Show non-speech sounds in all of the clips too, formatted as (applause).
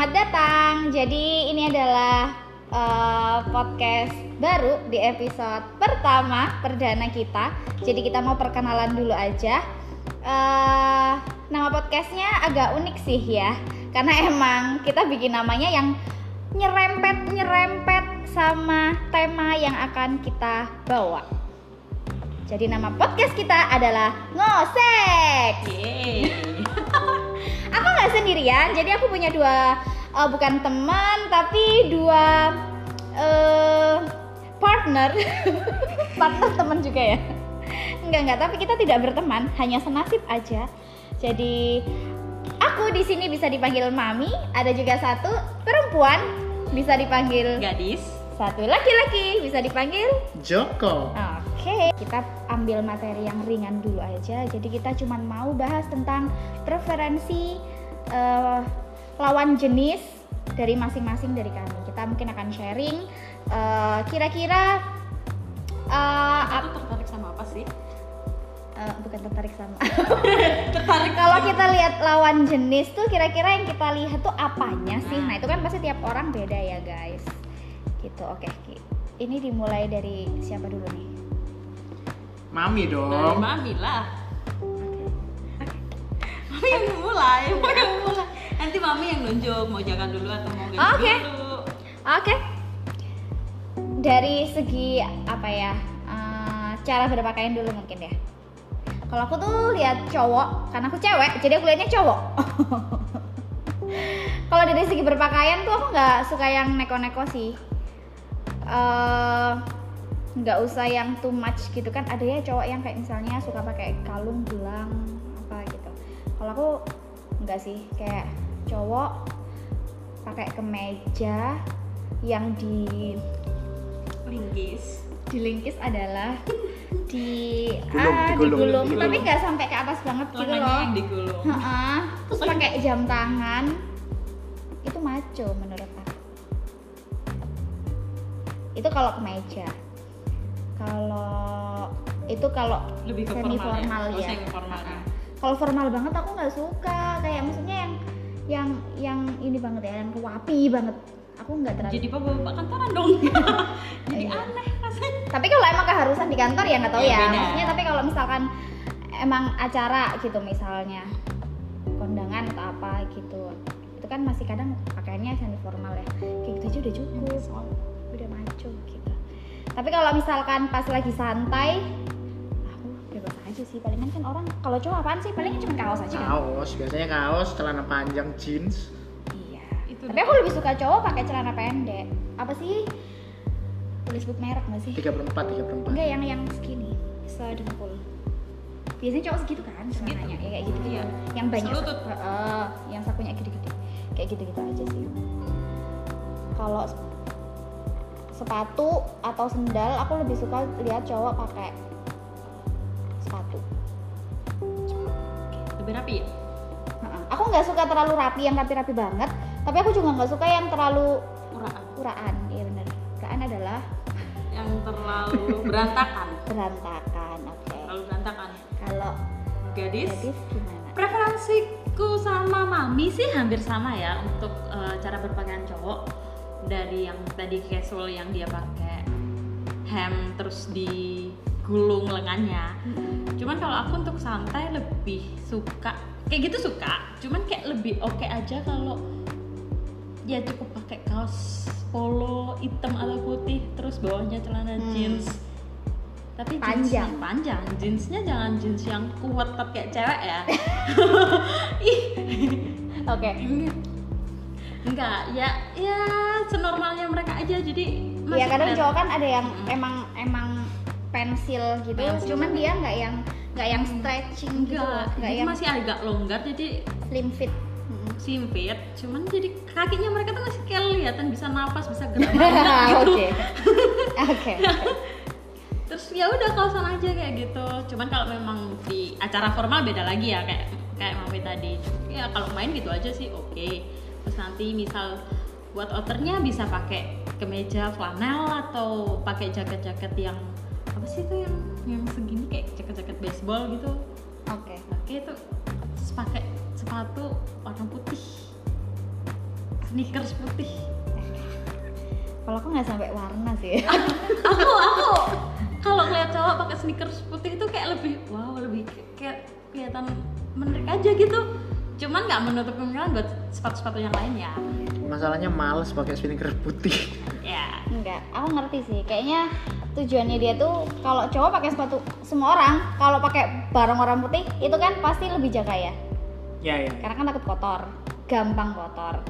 Selamat datang. Jadi ini adalah uh, podcast baru di episode pertama perdana kita. Jadi kita mau perkenalan dulu aja. Uh, nama podcastnya agak unik sih ya, karena emang kita bikin namanya yang nyerempet nyerempet sama tema yang akan kita bawa. Jadi nama podcast kita adalah Ngosek. Yeay. (laughs) aku nggak sendirian jadi aku punya dua uh, bukan teman tapi dua uh, partner (laughs) partner teman juga ya enggak enggak tapi kita tidak berteman hanya senasib aja jadi aku di sini bisa dipanggil mami ada juga satu perempuan bisa dipanggil Gadis. satu laki-laki bisa dipanggil Joko. Oke, kita ambil materi yang ringan dulu aja. Jadi kita cuma mau bahas tentang preferensi eh, lawan jenis dari masing-masing dari kami. Kita mungkin akan sharing eh, kira-kira eh, ap- Aku tertarik sama apa sih? eh, bukan tertarik sama. (laughs) tertarik Kalau kita lihat lawan jenis tuh kira-kira yang kita lihat tuh apanya sih? Nah, itu kan pasti tiap orang beda ya, guys. Gitu. Oke, Ki. Ini dimulai dari siapa dulu nih? Mami dari dong. mami lah. (laughs) Mami yang mulai, mami yang mulai. Nanti mami yang nunjuk mau jangan dulu atau mau ganti Oke. dulu. Oke. Dari segi apa ya? eh, cara berpakaian dulu mungkin ya. Kalau aku tuh lihat cowok, karena aku cewek, jadi aku lihatnya cowok. (laughs) Kalau dari segi berpakaian tuh aku nggak suka yang neko-neko sih. Eh, nggak usah yang too much gitu kan. Ada ya cowok yang kayak misalnya suka pakai kalung, gelang, apa gitu. Kalau aku nggak sih, kayak cowok pakai kemeja yang di Linggis. dilingkis adalah di Gulung, ah, digulung, digulung, digulung. tapi nggak sampai ke atas banget gitu loh. yang digulung. Heeh. Terus pakai jam tangan. Itu maco menurut aku. Itu kalau kemeja. Kalau itu kalau Lebih ke semi formal, formal ya. Oh, ya. Heeh. Kalau formal banget aku nggak suka. Kayak maksudnya ya, wapi banget. Aku nggak terlalu. Jadi bapak kantoran dong. (laughs) Jadi Iya. aneh rasanya. tapi kalau emang keharusan di kantor ya nggak tahu Ya, ya, beda. maksudnya tapi kalau misalkan emang acara gitu misalnya kondangan atau apa gitu itu kan masih kadang pakaiannya semi formal ya kayak gitu aja udah cukup udah maco gitu tapi kalau misalkan pas lagi santai aku bebas aja sih palingan kan orang kalau cowok apaan sih palingan cuma kaos aja kan Kaos, biasanya kaos, celana panjang, jeans. Iya Itu tapi aku lebih suka cowok pakai celana pendek apa sih boleh sebut merek nggak sih 3 per 4, 3 per 4. Enggak yang yang segini, sedengkul. Biasanya cowok segitu kan celananya, ya kayak gitu gitu. Iya. Yang banyak Selutut. Heeh, yang sakunya gede-gede. Kayak gitu-gitu aja sih. Kalau sepatu atau sendal, aku lebih suka lihat cowok pakai sepatu. lebih rapi ya? Heeh. Aku nggak suka terlalu rapi yang rapi-rapi banget, tapi aku juga nggak suka yang terlalu Uraan. uraan. Iya bener. Uraan adalah Yang terlalu berantakan. (laughs) berantakan. Oke. Terlalu berantakan. Kalau Gadis. gadis gimana? Preferensiku sama mami sih hampir sama ya untuk eh, cara berpakaian cowok dari yang tadi casual yang dia pakai hem terus digulung lengannya. Cuman kalau aku untuk santai lebih suka kayak gitu suka. Cuman kayak lebih oke aja kalau ya cukup pakai kaos polo hitam atau putih terus bawahnya celana Hmm. jeans tapi Panjang. jeansnya panjang jeansnya jangan jeans yang kuat tapi kayak cewek ya (laughs) Oke. enggak ya ya senormalnya mereka aja jadi masih kadang cowok kan ada yang Mm-mm. emang emang pensil gitu, Pensil. cuman dia nggak yang nggak yang stretching gitu, enggak loh. nggak yang masih agak longgar jadi slim fit. Simpit cuman jadi kakinya mereka tuh masih kelihatan bisa napas bisa (laughs) gerak gitu. Oke, (laughs) oke. terus ya udah kawasan aja kayak gitu. Cuman kalau memang di acara formal beda lagi ya kayak kayak mami tadi. Ya kalau main gitu aja sih oke. Terus nanti misal buat outernya bisa pakai kemeja flanel atau pakai jaket-jaket yang apa sih itu yang yang segini? Kayak jaket-jaket baseball gitu. Oke. oke itu terus pakai sepatu warna putih sneakers putih Kalau aku nggak sampai warna sih. (laughs) aku aku kalau ngeliat cowok pakai sneakers putih itu kayak lebih wow lebih kayak- kelihatan menarik aja gitu cuman nggak menutup kemungkinan buat sepatu-sepatu yang lain ya Masalahnya males pakai sneakers putih. ya Enggak, aku ngerti sih. Kayaknya tujuannya dia tuh kalau cowok pakai sepatu semua orang kalau pakai barang orang putih itu kan pasti lebih jaga ya. Ya ya. Karena kan takut kotor, gampang kotor.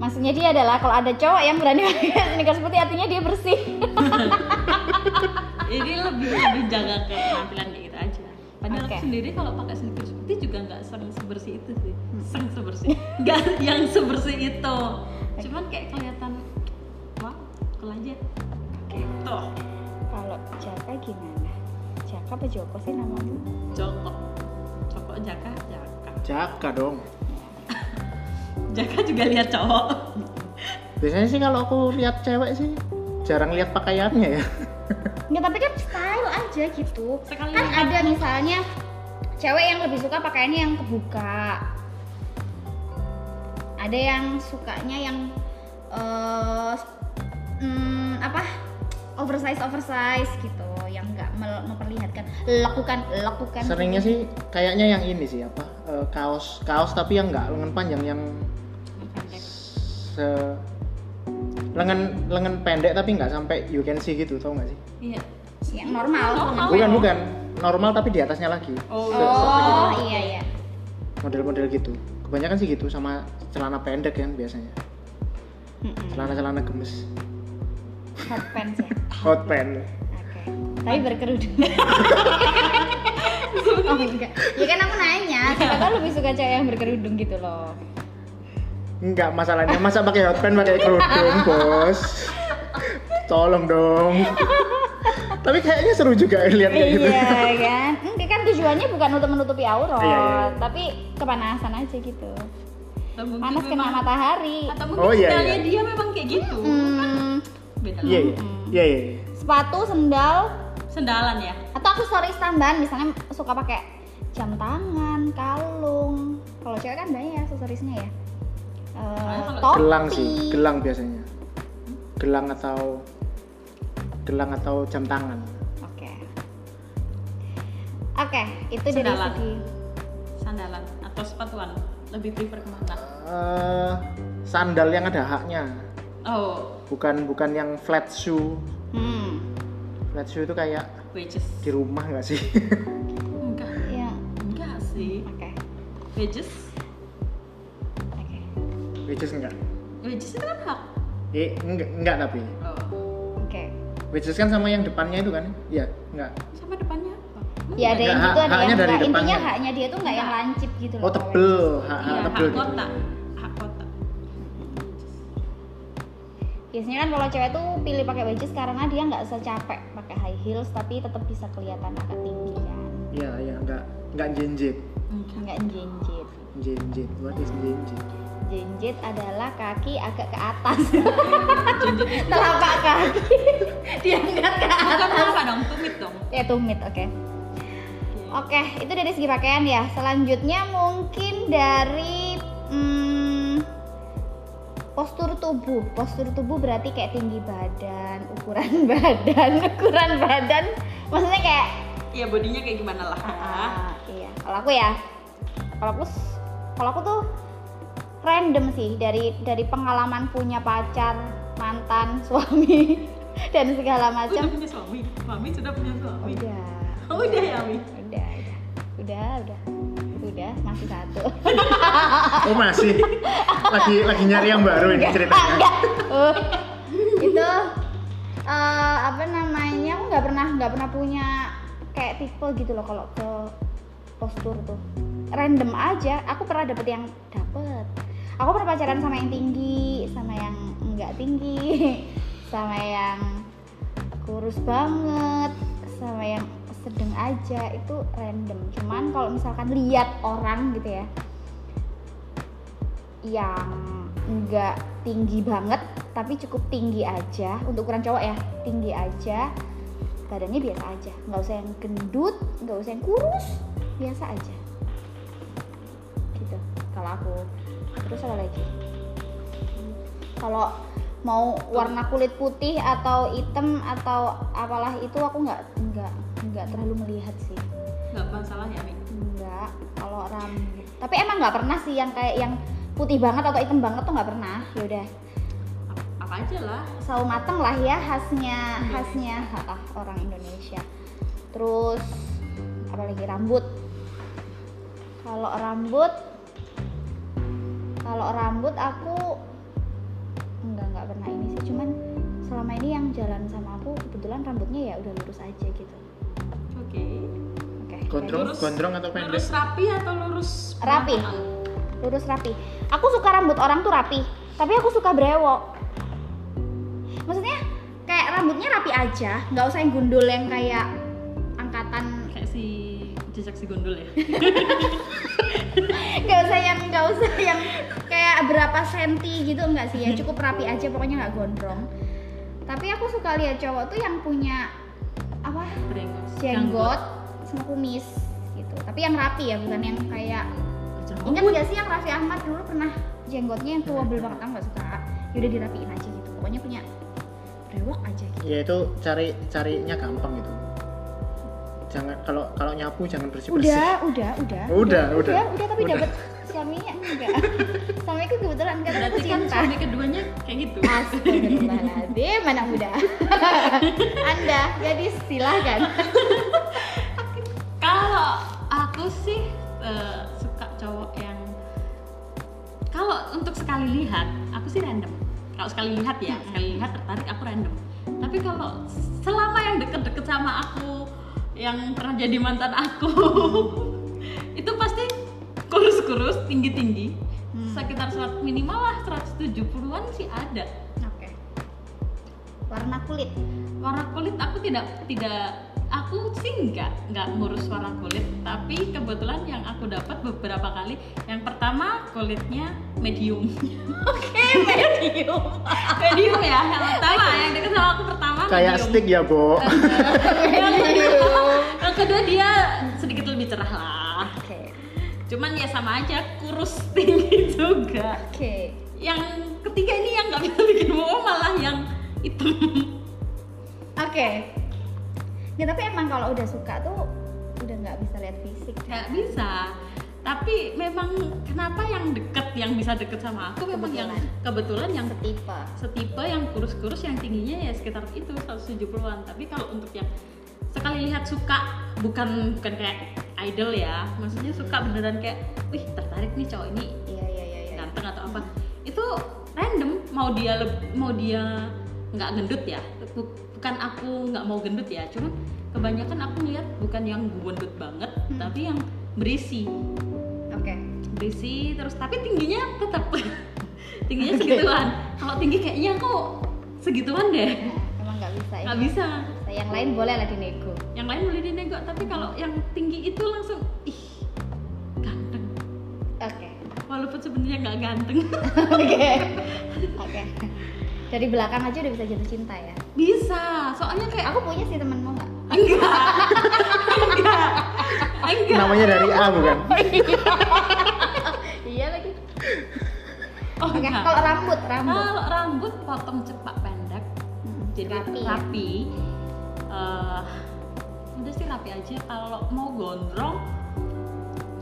Maksudnya dia adalah kalau ada cowok yang berani (laughs) pakai sneakers putih artinya dia bersih. (laughs) ini lebih lebih jaga ke penampilan kayak gitu aja padahal Oke. aku sendiri kalau pakai sneakers putih juga nggak sering sebersih itu sih sering sebersih nggak (laughs) yang sebersih itu cuman kayak kelihatan wow cool aja gitu kalau Jaka gimana? Jaka apa Joko sih namanya? Joko Joko Jaka Jaka dong. (laughs) Jaka juga lihat cowok Biasanya sih kalau aku lihat cewek sih jarang lihat pakaiannya ya. Nggak, tapi kan style aja gitu. Sekali kan ada misalnya cewek yang lebih suka pakaiannya yang kebuka. Ada yang sukanya yang eh mm, apa? oversize oversize gitu, yang nggak memperlihatkan lekukan lekukan. Seringnya sih kayaknya yang ini sih apa kaos kaos tapi yang nggak lengan panjang yang se lengan lengan pendek tapi nggak sampai you can see gitu tau nggak sih? iya yang normal. Normal. Bukan bukan normal tapi di atasnya lagi oh, Se- Oh iya iya. model-model gitu. Kebanyakan sih gitu sama celana pendek kan biasanya. Celana-celana gemes. Hot pants ya. Hot pants. Oke. Tapi berkerudung. (laughs) oh enggak. Ya kan aku nanya, siapa tahu lebih suka cewek yang berkerudung gitu loh. Enggak masalahnya masa pakai hot pants pakai kerudung, Bos. Tolong dong. Tapi kayaknya seru juga lihat kayak gitu. Iya kan? Enggak kan tujuannya bukan untuk menutupi aurat, Iya, iya, iya. tapi kepanasan aja gitu. Panas kena memang- matahari. atau mungkin Oh, iya, iya. dia memang kayak gitu Hmm, beda Iya, lah. iya. Iya, iya. iya. sepatu, sendal, sendalan ya atau aksesoris tambahan misalnya suka pakai jam tangan, kalung. Kalau cewek kan banyak ya aksesorisnya ya. Eh, kalau topi. Gelang sih, gelang biasanya. Gelang atau gelang atau jam tangan. Oke. Oke, itu dari Sendalan. segi sandalan atau sepatuan lebih prefer ke mana Eh, sandal yang ada haknya, oh bukan bukan yang flat shoe. hmm, Flat shoe itu kayak wedges di rumah nggak sih? enggak ya, enggak sih oke, wedges oke. Wedges enggak? wedges itu kan hak Eh, enggak, enggak tapi. oh Oke. Wedges kan sama yang depannya itu kan? Iya, enggak. sama depannya apa Ya ada yang Enggak, gitu, ada haknya yang dari enggak. Intinya depannya. haknya dia tuh nggak yang lancip gitu loh. Oh, tebel. Hak, iya hak hak tebel gitu. kota Biasanya kan kalau cewek tuh pilih pakai wedges karena dia nggak secapek pakai high heels tapi tetap bisa kelihatan agak tinggi kan. Iya, iya, enggak enggak jinjit. enggak Nggak jinjit. Jinjit. What is jinjit? Jinjit adalah kaki agak ke atas. (laughs) Telapak kaki (laughs) diangkat ke bukan atas. apa dong tumit dong Ya tumit, oke. Oke, itu dari segi pakaian ya. Selanjutnya mungkin dari postur tubuh. Postur tubuh berarti kayak tinggi badan, ukuran (laughs) badan, ukuran badan. Maksudnya kayak Iya bodinya kayak gimana lah ah, iya. Kalau aku ya, kalau aku kalau aku tuh random sih dari dari pengalaman punya pacar, mantan, (laughs) suami dan segala udah macam. punya suami suami sudah punya suami Udah. oh udah ya Mi udah udah udah udah udah masih satu. (laughs) Oh, masih. lagi lagi nyari yang baru ini ceritanya. enggak. Oh, itu eh, apa namanya aku nggak pernah nggak pernah punya kayak tipe gitu loh kalau ke postur tuh. Random aja aku pernah dapet yang dapet. Aku pernah pacaran sama yang tinggi sama yang enggak tinggi (laughs) sama yang kurus banget sama yang sedang aja itu random. Cuman kalau misalkan lihat orang gitu ya yang enggak tinggi banget tapi cukup tinggi aja untuk ukuran cowok ya tinggi aja badannya biasa aja. Nggak usah yang gendut nggak usah yang kurus biasa aja. Gitu. Kalau aku terus apa lagi? Kalau mau warna kulit putih atau hitam atau apalah itu aku nggak nggak nggak terlalu melihat sih. nggak masalah ya Mi Enggak, kalau rambut. Tapi emang nggak pernah sih yang kayak yang putih banget atau hitam banget tuh nggak pernah. Ya udah, apa, apa aja lah sawo mateng lah ya khasnya khasnya ha, ah, orang Indonesia. Terus apalagi rambut. Kalau rambut, kalau rambut aku pernah ini sih. Cuman selama ini yang jalan sama aku kebetulan rambutnya ya udah lurus aja gitu. oke Oke. Gondrong, Lurus- gondrong atau pendek? lurus rapi atau lurus Rapi. lurus rapi. Aku suka rambut orang tuh rapi, tapi aku suka brewok. Maksudnya kayak rambutnya rapi aja, nggak usah yang gundul yang kayak angkatan, kayak si jejak si gondol ya (laughs) nggak usah yang nggak usah yang kayak berapa senti gitu nggak sih ya, cukup rapi aja pokoknya nggak gondrong. Tapi aku suka lihat cowok tuh yang punya apa Brengos. jenggot sama kumis gitu. Tapi yang rapi ya, bukan yang kayak. Ingat gak sih yang Raffi Ahmad dulu pernah jenggotnya yang tua banget aku nggak suka. Yaudah dirapiin aja gitu. Pokoknya punya brewok aja gitu. Ya itu cari carinya gampang gitu. Jangan kalau kalau nyapu jangan bersih bersih. Udah, udah, udah. Udah, udah. Udah, udah tapi Udah. dapat (laughs) suaminya enggak. Suamiku kebetulan enggak aku berarti kan suami keduanya kayak gitu Astagfirullahaladzim, anak muda. Anda, jadi silahkan. kalau aku sih eh, suka cowok yang kalau untuk sekali lihat aku sih random kalau sekali lihat ya sekali lihat tertarik aku random tapi kalau selama yang deket-deket sama aku yang pernah jadi mantan aku (laughs) itu pasti kurus-kurus tinggi-tinggi Hmm. sekitar 100 minimal lah 170-an sih ada Oke. Warna kulit. warna kulit aku tidak tidak aku sih nggak nggak ngurus warna kulit tapi kebetulan yang aku dapat beberapa kali yang pertama kulitnya medium (laughs) Oke, medium. (laughs) medium ya yang pertama yang deket sama aku pertama Kayak medium. stick ya, Bo. (laughs) yang, kedua, dia sedikit lebih cerah lah Oke. Cuman ya sama aja kurus (laughs) tinggi juga Oke. yang ketiga ini yang nggak bisa bikin bohong malah yang hitam Oke. Ya tapi emang kalau udah suka tuh udah nggak bisa lihat fisik. nggak bisa tapi memang kenapa yang deket yang bisa deket sama aku memang yang kebetulan yang Setipe. setipe yang kurus-kurus yang tingginya ya sekitar itu 170-an tapi kalau untuk yang sekali lihat suka bukan bukan kayak idol ya maksudnya suka beneran kayak wih tertarik nih cowok ini Iya iya iya. iya. ganteng atau apa itu random mau dia mau dia nggak gendut ya Bu- bukan aku nggak mau gendut ya cuman kebanyakan aku lihat bukan yang gendut banget Hmm. tapi yang berisi Oke. berisi terus tapi tingginya tetap (laughs) tingginya segituan kalau tinggi kayaknya kok segituan deh Emang nggak bisa ya. nggak bisa Yang lain boleh lah dinego. Yang lain boleh dinego tapi kalau yang tinggi itu langsung ih ganteng Oke. walaupun sebenarnya nggak ganteng (laughs) Oke. Oke. Dari belakang aja udah bisa jatuh cinta ya. bisa soalnya kayak Aku punya sih temenmu nggak? enggak enggak enggak Namanya dari A bukan? (laughs) iya lagi. oh, Oke. enggak. Kalau rambut, rambut. kalau rambut potong cepak pendek Hmm, jadi rapi rapi, ya. Udah sih rapi aja kalau mau gondrong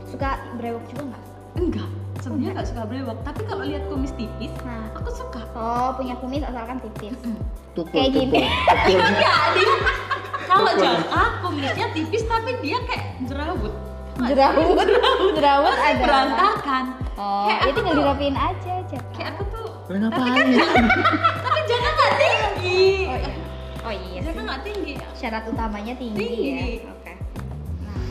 Suka brewok juga nggak? enggak sebenarnya nggak suka brewok tapi kalau lihat kumis tipis Nah. aku suka Oh punya kumis asalkan tipis. Tukul, Kayak gini. tukul. Enggak (laughs) kalau jaka kumisnya tipis tapi dia kayak jerawat Jerawat. Jerawat Masih ada. berantakan Oh, Kayak ya tinggal tuh- dirapiin aja aja. kayak aku tuh Lah ngapain ya? (laughs) tapi jaka nggak tinggi Oh iya. Oh iya. sih. nggak tinggi Syarat utamanya tinggi, Tinggi. ya. Oke. Nah,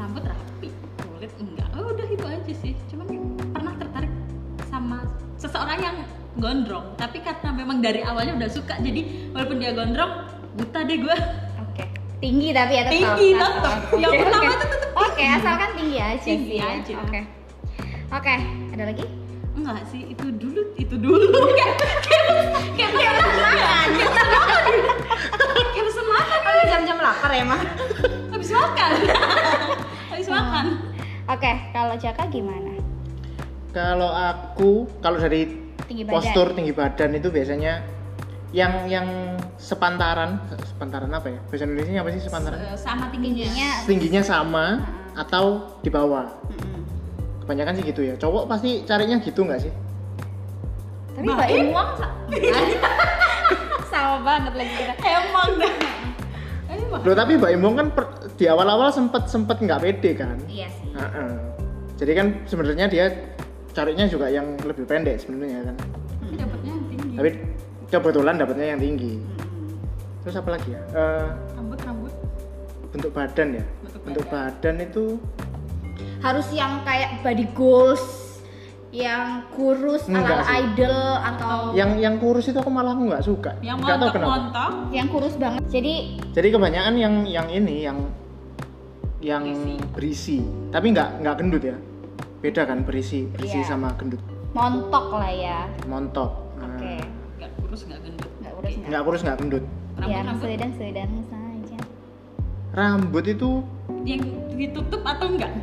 rambut rapi kulit enggak oh, udah itu aja sih cuman pernah tertarik sama seseorang yang gondrong tapi karena memang dari awalnya udah suka jadi walaupun dia gondrong buta deh gue oke. Tinggi tapi ya tetap. Tinggi, tetap. Yang oke. pertama tetap Oke, asalkan tinggi aja Tinggi sih. ya. aja. Oke. Oke, ada lagi? enggak sih itu dulu itu dulu (laughs) kayak kayak kayak Oh, jam-jam lapar ya, Mah? (laughs) habis makan? (laughs) Habis makan? Oke, kalau Jaka gimana? Kalau aku, kalau dari tinggi badan. postur tinggi badan itu biasanya yang yang sepantaran sepantaran apa ya? Bahasa Indonesia apa sih sepantaran? Sama tingginya. Tingginya. tingginya sama atau di bawah? Kebanyakan sih gitu ya. Cowok pasti carinya gitu nggak sih? Tapi Mbak sa- (laughs) sama banget lagi kita. emang. dah Loh tapi Mbak Imbong kan per- di awal-awal sempet sempet nggak pede kan? Iya sih. Heeh. jadi kan sebenarnya dia carinya juga yang lebih pendek sebenarnya kan. Tapi dapatnya yang tinggi. Tapi kebetulan dapatnya yang tinggi. Mm-mm. terus apa lagi ya? Eh, rambut rambut. Bentuk badan ya? Bentuk bentuk badan itu Harus yang kayak body goals yang kurus Enggak ala sih. idol atau yang yang kurus itu aku malah aku nggak suka yang nggak tahu montok kenapa montok yang kurus banget. Jadi jadi kebanyakan yang yang ini yang yang berisi, tapi nggak nggak gendut ya beda kan berisi berisi Iya. sama gendut montok lah ya. montok Nah, Oke. nggak kurus nggak gendut Nggak kurus nggak. nggak kurus nggak gendut rambut Yang rambut sedang-sedang saja. rambut itu yang ditutup atau enggak (laughs)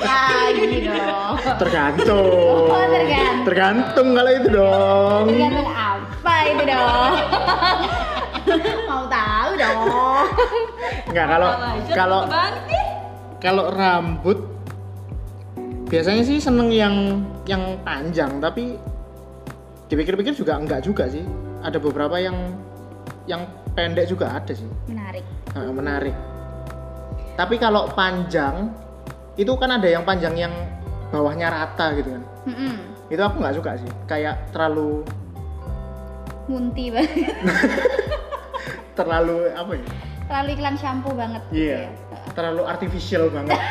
Lagi dong. tergantung Oh, tergantung. tergantung kalau itu dong Tergantung apa itu dong. (laughs) Mau tahu dong. nggak kalau kalau kalau rambut biasanya sih seneng yang yang panjang tapi dipikir-pikir juga enggak juga sih ada beberapa yang yang pendek juga ada sih Menarik. Nah, menarik tapi kalau panjang itu kan ada yang panjang yang bawahnya rata gitu kan Mm-mm. itu aku nggak suka sih kayak terlalu Munti banget. (laughs) terlalu apa ya Terlalu iklan shampoo banget. gitu iya ya. terlalu artificial banget (laughs)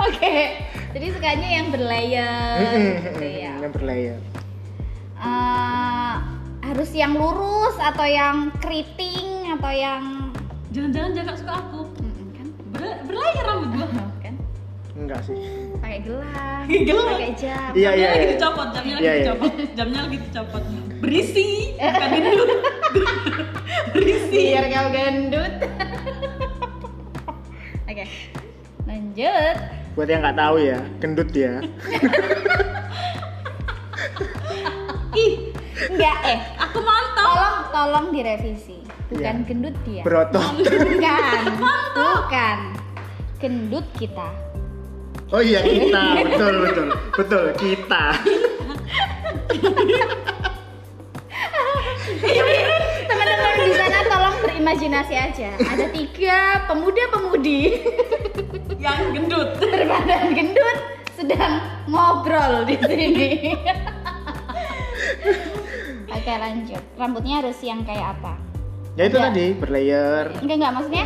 Oke. Jadi sukanya yang berlayer gitu ya. yang berlayer harus yang lurus atau yang keriting atau yang jangan-jangan jangan suka aku Mm-mm, kan? Ber berlayar rambut gua kan? enggak sih Pakai gelang, Gelang. pakai jam. Iya, jamnya iya, lagi iya. dicopot jamnya Iya, lagi iya. dicopot jamnya lagi dicopot berisi bukan gendut (laughs) berisi Biar kau gendut. Oke. Lanjut. buat yang nggak tahu ya gendut ya ih Enggak eh. Tolong tolong direvisi. Bukan Iya. gendut dia. berotot (laughs) Bukan. (laughs) Bukan. Gendut kita. oh iya kita betul betul betul kita Teman-teman di sana tolong berimajinasi aja. Ada tiga pemuda-pemudi yang gendut berbadan gendut sedang ngobrol di sini. (laughs) Oke lanjut. Rambutnya harus yang kayak apa? ya itu Ada. tadi berlayer Enggak enggak maksudnya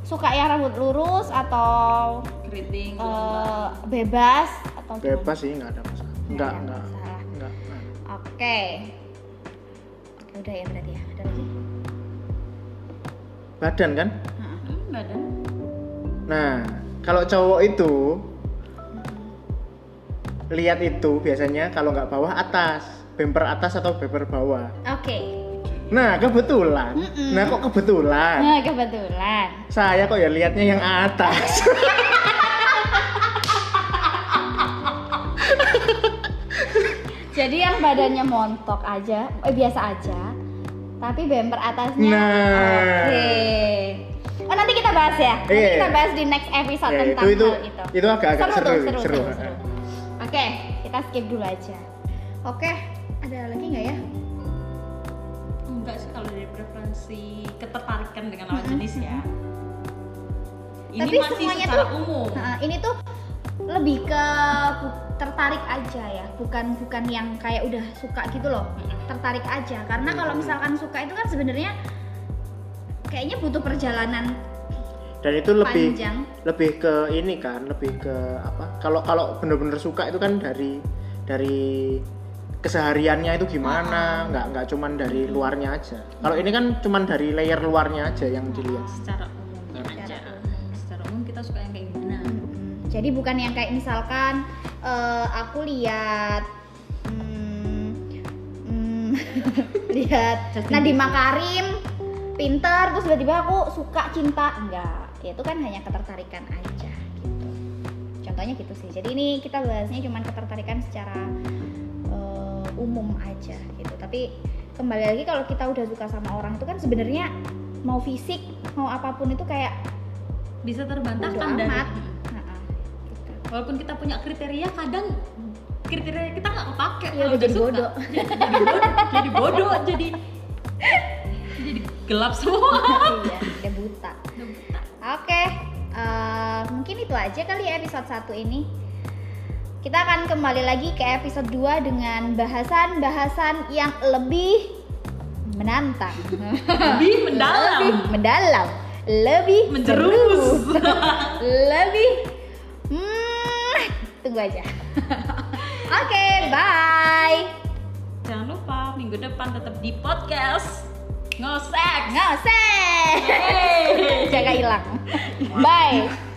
suka yang rambut lurus atau keriting eh, bebas atau gimana? bebas sih nggak ada masalah nggak ada nggak masalah. nggak nah. Oke. Oke, udah ya berarti ya. Ada lagi? badan kan Hmm, ada nah kalau cowok itu lihat itu biasanya kalau nggak bawah atas bumper atas atau bumper bawah Oke. nah kebetulan Mm-mm. nah kok kebetulan Nah, kebetulan. saya kok ya lihatnya yang atas (laughs) Jadi yang badannya montok aja, eh biasa aja. Tapi bumper atasnya Nah. Oke. Oh, nanti kita bahas ya. Nanti Iya. kita bahas di next episode Ya, tentang itu itu hal itu. itu agak-agak seru, tuh, seru, seru, seru. Heeh. Oke, kita skip dulu aja. Oke, ada lagi nggak ya? enggak sih kalau dari preferensi ketertarikan dengan lawan jenis ya ini Tapi masih semuanya secara tuh- umum Nah, ini tuh lebih ke tertarik aja ya, bukan bukan yang kayak udah suka gitu loh. Tertarik aja. Karena kalau misalkan suka itu kan sebenarnya kayaknya butuh perjalanan dan itu lebih panjang. lebih ke ini kan lebih ke apa kalau kalau bener-bener suka itu kan dari dari kesehariannya itu gimana? Nggak nggak cuman dari luarnya aja. Kalau ini kan cuman dari layer luarnya aja yang dilihat. Secara umum. Aja secara umum. kita suka yang kayak gimana? Mm-mm. Jadi bukan yang kayak misalkan eh, aku lihat hmm, hmm, (laughs) lihat Nadiem Makarim pinter terus tiba-tiba aku suka cinta. Enggak ya itu kan hanya ketertarikan aja gitu. Contohnya gitu sih. Jadi ini kita bahasnya cuma ketertarikan secara umum aja gitu. Tapi kembali lagi kalau kita udah suka sama orang itu kan sebenarnya mau fisik mau apa pun itu kayak bisa terbantahkan dan amat. Nah, gitu. walaupun kita punya kriteria kadang kriteria kita nggak kepake Iya, kalau jadi bodoh. jadi, jadi bodoh jadi bodoh jadi jadi gelap semua. (laughs) Iya kayak buta. Oke, eh, mungkin itu aja kali ya episode 1 ini. Kita akan kembali lagi ke episode 2 dengan bahasan-bahasan yang lebih menantang. lebih mendalam lebih mendalam, lebih menjerus (laughs) lebih hmm, tunggu aja. (laughs) Oke, bye. jangan lupa minggu depan tetap di podcast ngosek usah. Yeay. (laughs) Jaga hilang. Bye.